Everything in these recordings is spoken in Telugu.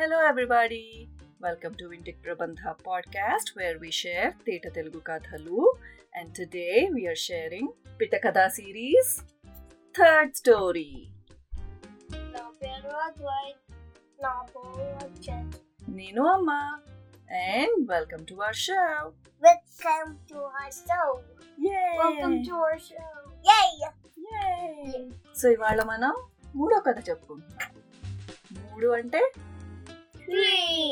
Hello, everybody. Welcome to Vintic Prabandha podcast, where we share Theta Telugu Kathalu. And today we are sharing Pitakada series, third story. నా పేరు అద్వైత్ నా పేరు Akshat Nenu Amma. And welcome to our show. Welcome to our show Yay! Welcome to our show yay Yay! So ఇవాళ మనం మూడో కథ చెప్పుకుంటున్నాం మూడు అంటే three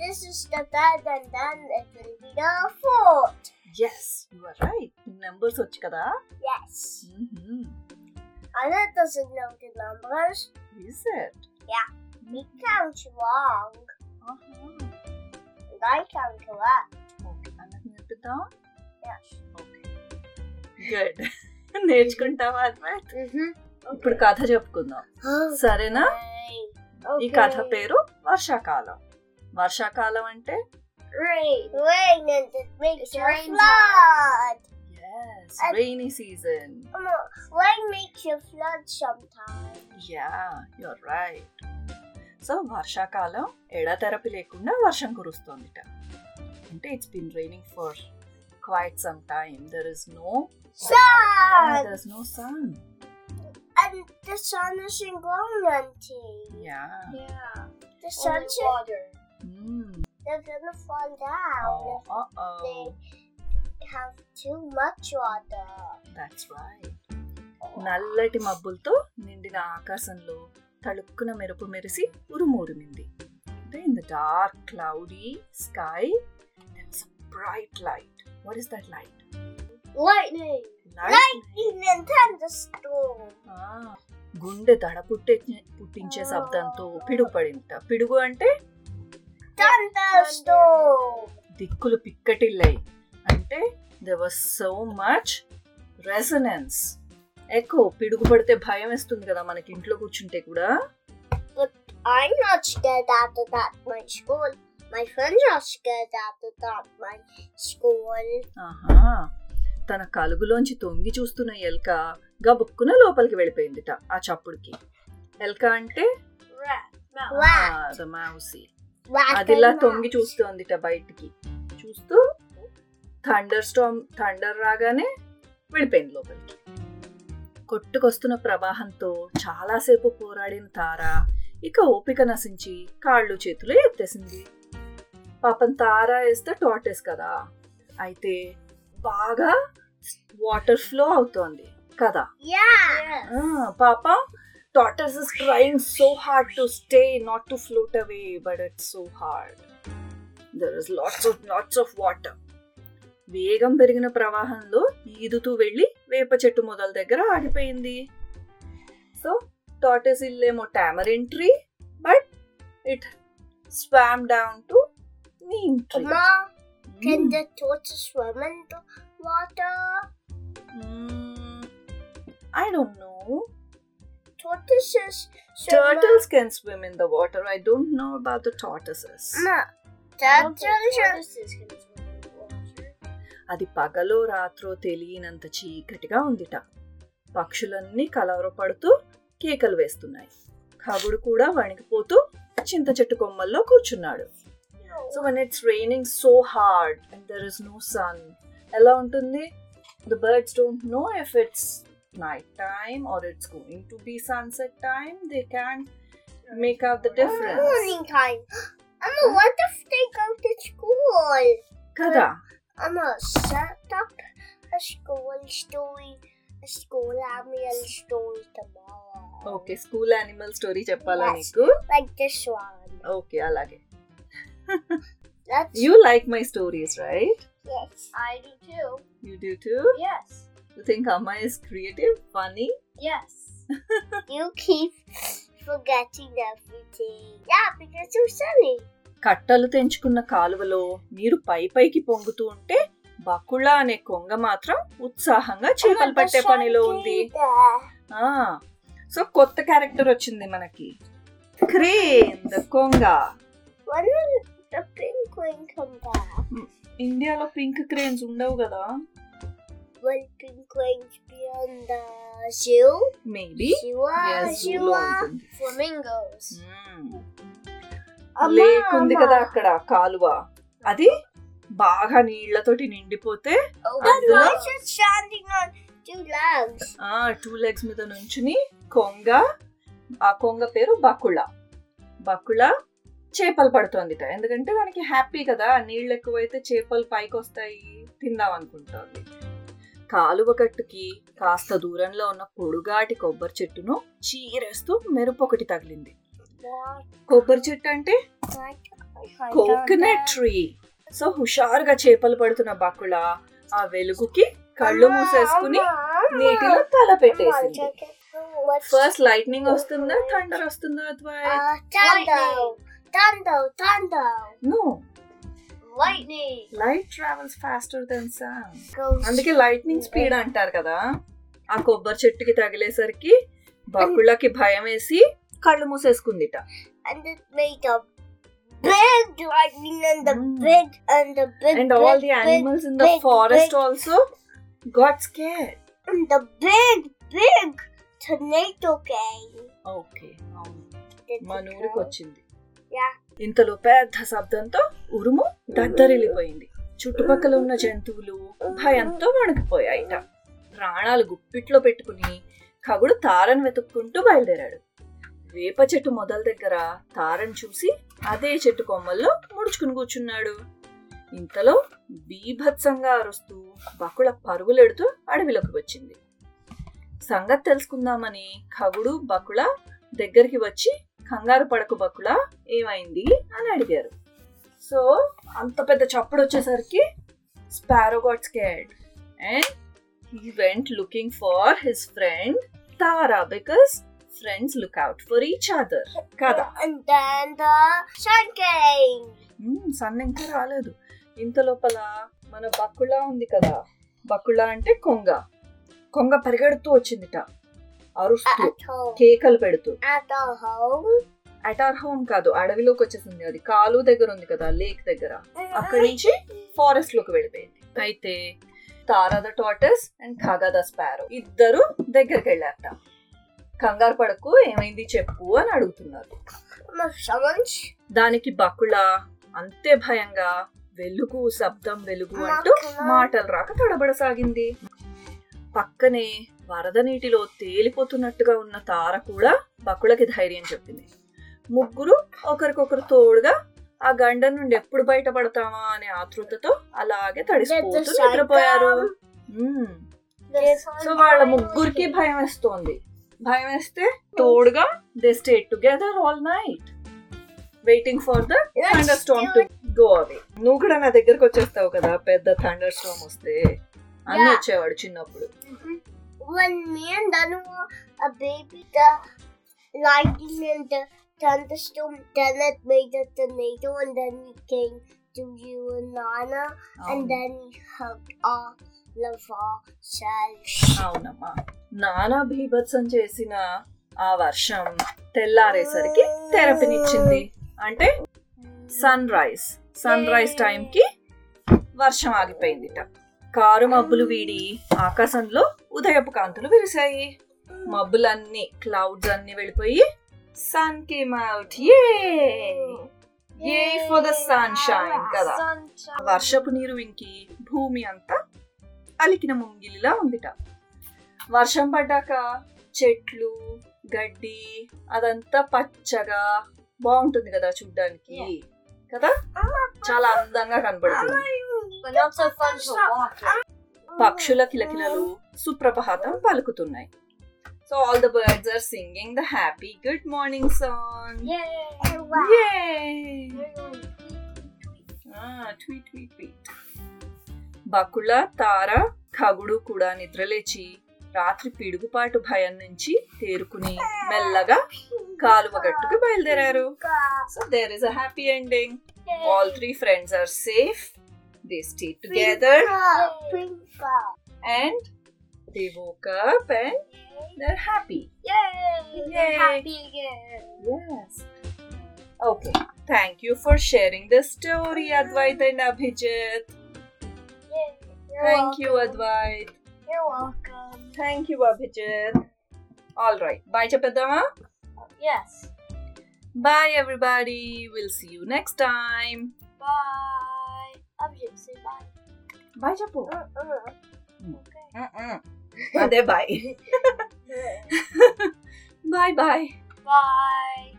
this is the third and then it will be the fourth yes you are right numbers వచ్చు కదా yes Mm-hmm. Anna doesn't know the numbers Is it? he counts wrong and I count correct okay అన్నకు నేర్పిద్దాం yes ఓకే గుడ్ నేర్చుకుంటావా అద్వైత్ mm-hmm. ఇప్పుడు కథ చెప్పుకుందాం సరేనా ఈ కథ పేరు వర్షాకాలం. వర్షాకాలం అంటే? Rain. Rain and it makes a flood. Yes rainy season rain makes you flood sometimes. So వర్షాకాలం ఎడతెరపి లేకుండా వర్షం కురుస్తోందిట. అంటే it's been raining for quite some time there is no Sun! There is no sun And the sun isn't growing anything. Yeah Yeah. The sun should, water. they're gonna fall down if they have too much water. That's right నల్లటి మబ్బులతో నిండిన ఆకాశంలో తళుక్కున మెరుపు మెరిసి ఉరుము ఉరిమింది అంటే in the dark cloudy sky bright light what is that light గుండె తడ పుట్టే పుట్టించే శబ్దంతో పిడుగు పడింట పిడుగు అంటే దిక్కులు పిక్కటిల్లాయి అంటే they was so much resonance ఎక్కువ పిడుగు పడితే భయం వేస్తుంది కదా మనకి ఇంట్లో కూర్చుంటే కూడా. I'm not scared out of that my school. My friends are scared తన కలుగులోంచి తొంగి చూస్తున్న ఎల్క గబుక్కున లోపలికి వెళ్ళిపోయిందిట ఆ చప్పుడుకి ఎల్క అంటే Rat. Mouse. Rat. మౌసి Rat అది ఇలా and తొంగి. చూస్తోందిట బయటికి చూస్తూ థండర్ స్టామ్ థండర్ రాగానే వెళ్ళిపోయింది లోపలికి కొట్టుకొస్తున్న ప్రవాహంతో చాలాసేపు పోరాడిన తార ఇక ఓపిక నశించి కాళ్ళు చేతులు ఎత్తేసింది పాపం తార వేస్తే టాటెస్ కదా అయితే బాగా వాటర్ ఫ్లో అవుతోంది. కదా? పాపం tortoise is trying so hard to stay not to float away but it's so hard there is lots of lots of water వేగం పెరిగిన ప్రవాహంలో ఈదుతూ వెళ్ళి వేప చెట్టు మొదల దగ్గర ఆగిపోయింది. So tattoos ఇల్లేమో tamarind tree but it swam down to neem tree Ma, can the tortoise swim in the water? I don't know Tortoises swim Turtles can swim in the water. I don't know about the tortoises. I don't think turtles can swim in the water. అది పగలో రాత్రో తెలియనంత చీకటిగా ఉందిట పక్షులన్నీ కలవరపడుతూ కేకలు వేస్తున్నాయి కబుడు కూడా వణికిపోతూ చింత చెట్టు కొమ్మల్లో కూర్చున్నాడు so when it's raining so hard and there is no sun ఎలా ఉంటుంది the birds don't know if it's night time or it's going to be sunset time they can make out the difference morning time. Emma, what if they go to school? కదా Emma, set up a school story, a school annual story tomorrow. Okay school animal story చెప్పాలా Yes. నీకు Like this one. ఓకే అలాగే That's you like my stories right yes. I do too. You do too Yes. You think అమ్మ is creative funny Yes. You keep forgetting everything. Yeah, because you're silly. కట్టలు తెంచుకున్న కాలువలో నీరు పై పైకి పొంగుతూ ఉంటే బకుళ అనే కొంగ మాత్రం ఉత్సాహంగా చేపలు పట్టే పనిలో ఉంది సో కొత్త క్యారెక్టర్ వచ్చింది మనకి క్రేన్ ద కొంగ ఇండియాలో పింక్ క్రేన్స్ ఉండవు కదా? Hmm. ఉంది కదా అక్కడ కాలువ. అది బాగా నీళ్ళతోటి నిండిపోతే టూ లెగ్స్ మీద నుంచుని కొంగ ఆ కొంగ పేరు బకుళ. బకుళ చేపలు పడుతోందిట. ఎందుకంటే దానికి హ్యాపీ కదా నీళ్ళు ఎక్కువైతే చేపలు పైకి వస్తాయి తిందాం అనుకుంటోంది. కాలువ గట్టుకి కాస్త దూరంలో ఉన్న పొడుగాటి కొబ్బరి చెట్టును చీరేస్తూ మెరుపు ఒకటి తగిలింది. కొబ్బరి చెట్టు అంటే కోకోనట్ ట్రీ. సో హుషారుగా చేపలు పడుతున్న బకుళ ఆ వెలుగుకి కళ్ళు మూసేసుకుని నీటిలో తల పెట్టేసింది. ఫస్ట్ లైట్నింగ్ వస్తుందా థండర్ వస్తుందా thunder, thunder. No Lightning. Light travels faster than sound Goes అందుకే లైట్నింగ్ స్పీడ్ అంటారు కదా ఆ కొబ్బరి చెట్టుకి తగిలేసరికి బకుళ్ళకి భయం వేసి కళ్ళు మూసేసుకుందిట and it made a big lightning and the Mm. big and the big and all the big, animals in the big, forest big, also got scare and the big big tornado came. Okay Did మన ఊరికి? వచ్చింది. ఇంతలో పెద్ద శబ్దంతో ఉరుము దద్దరిల్లిపోయింది. చుట్టుపక్కల ఉన్న జంతువులు భయంతో వణికిపోయాయిట. ప్రాణాలు గుప్పిట్లో పెట్టుకుని కగుడు తారను వెతుక్కుంటూ బయలుదేరాడు. వేప చెట్టు మొదల దగ్గర తారను చూసి అదే చెట్టు కొమ్మల్లో ముడుచుకుని కూర్చున్నాడు. ఇంతలో బీభత్సంగా అరుస్తూ బకుళ పరుగులెడుతూ అడవిలోకి వచ్చింది. సంగతి తెలుసుకుందామని ఖగుడు బకుళ దగ్గరికి వచ్చి కంగారు పడకు బకుళ ఏమైంది అని అడిగారు. సో అంత పెద్ద చప్పుడు వచ్చేసరికి sparrow got scared and he went looking for his friend Tara because friends look out for each other కదా? And then the sun came. Sun ఇంకా రాలేదు. ఇంత లోపల మన బక్కుళ ఉంది కదా? బక్కుళ అంటే కొంగ. కొంగ పరిగెడుతూ వచ్చిందిట. అరుస్తూ. కేకలు పెడుతూ. అట్ ఆర్ హోమ్ కాదు అడవిలోకి వచ్చేసింది అది. కాలు దగ్గర ఉంది కదా లేక్ దగ్గర. అక్కడి నుంచి ఫారెస్ట్లోకి వెళ్ళిపోయింది. అయితే Tara the tortoise and Khaga the sparrow ఇద్దరు దగ్గరికి వెళ్ళారట. కంగారు పడకు ఏమైంది చెప్పు అని అడుగుతున్నారు. దానికి బకుళ అంతే భయంగా వెలుగు శబ్దం వెలుగు అంటూ మాటలు రాక తడబడసాగింది. పక్కనే వరద నీటిలో తేలిపోతున్నట్టుగా ఉన్న తార కూడా బకుళకి ధైర్యం చెప్పింది. ముగ్గురు ఒకరికొకరు తోడుగా ఆ గండం నుండి ఎప్పుడు బయటపడతామా అనే ఆతృతతో అలాగే తడిసిపోతూ నిద్రపోయారు. సో వాళ్ళ ముగ్గురికి భయం వేస్తోంది. భయం వేస్తే తోడుగా they stay together all night waiting for the thunder storm to go away నువ్వు కూడా నా దగ్గరకు వచ్చేస్తావు కదా పెద్ద థండర్ స్టామ్ వస్తే. అన్ని. వచ్చేవాడు చిన్నప్పుడు. When me and Danu were a baby, the lightning and the thunderstorm, then it made a tornado, and then we came to you and Nana, and then we hugged all of ourselves. అవునమ్మా నానా బీభత్సం చేసిన ఆ వర్షం తెల్లారేసరికి తెరపినిచ్చింది అంటే సన్ రైజ్ సన్ రైజ్ టైంకి వర్షం ఆగిపోయిందిట కారు మబ్బులు వీడి ఆకాశంలో ఉదయపు కాంతులు విరిశాయి మబ్బులన్నీ క్లౌడ్స్ అన్ని వెళ్ళిపోయి sun came out a a for the sunshine కదా. Sunshine. వర్షపు నీరు ఇంకి భూమి అంతా అలికిన ముంగిలిలా ఉందిట. వర్షం పడ్డాక చెట్లు గడ్డి అదంతా పచ్చగా బాగుంటుంది కదా చూడ్డానికి. కదా? చాలా అందంగా కనబడుతుంది. But not so fun to watch. పక్షుల కిలకిలలు సుప్రభాతం పలుకుతున్నాయి. So all the birds are singing the happy good morning song Yay! Tweet tweet tweet Bakula Tara Khagudu కూడా నిద్రలేచి రాత్రి పిడుగుపాటు భయం నుంచి తేరుకుని మెల్లగా కాలువ గట్టుకు బయలుదేరారు. So there is a happy ending all three friends are safe They stayed together. And they woke up and they're happy. Yay! Yay! Happy again. Yes. Okay. Thank you for sharing the story, Advaita and Abhijit. You're Thank welcome. you, Advait. You're welcome. Thank you, Abhijit. All right. Bye, Chapadama. Yes. Bye, everybody. We'll see you next time. Bye. Abhijit, say bye. Bye, Chapo. Uh, uh. Okay. Uh, uh. bye. bye. Bye. Bye.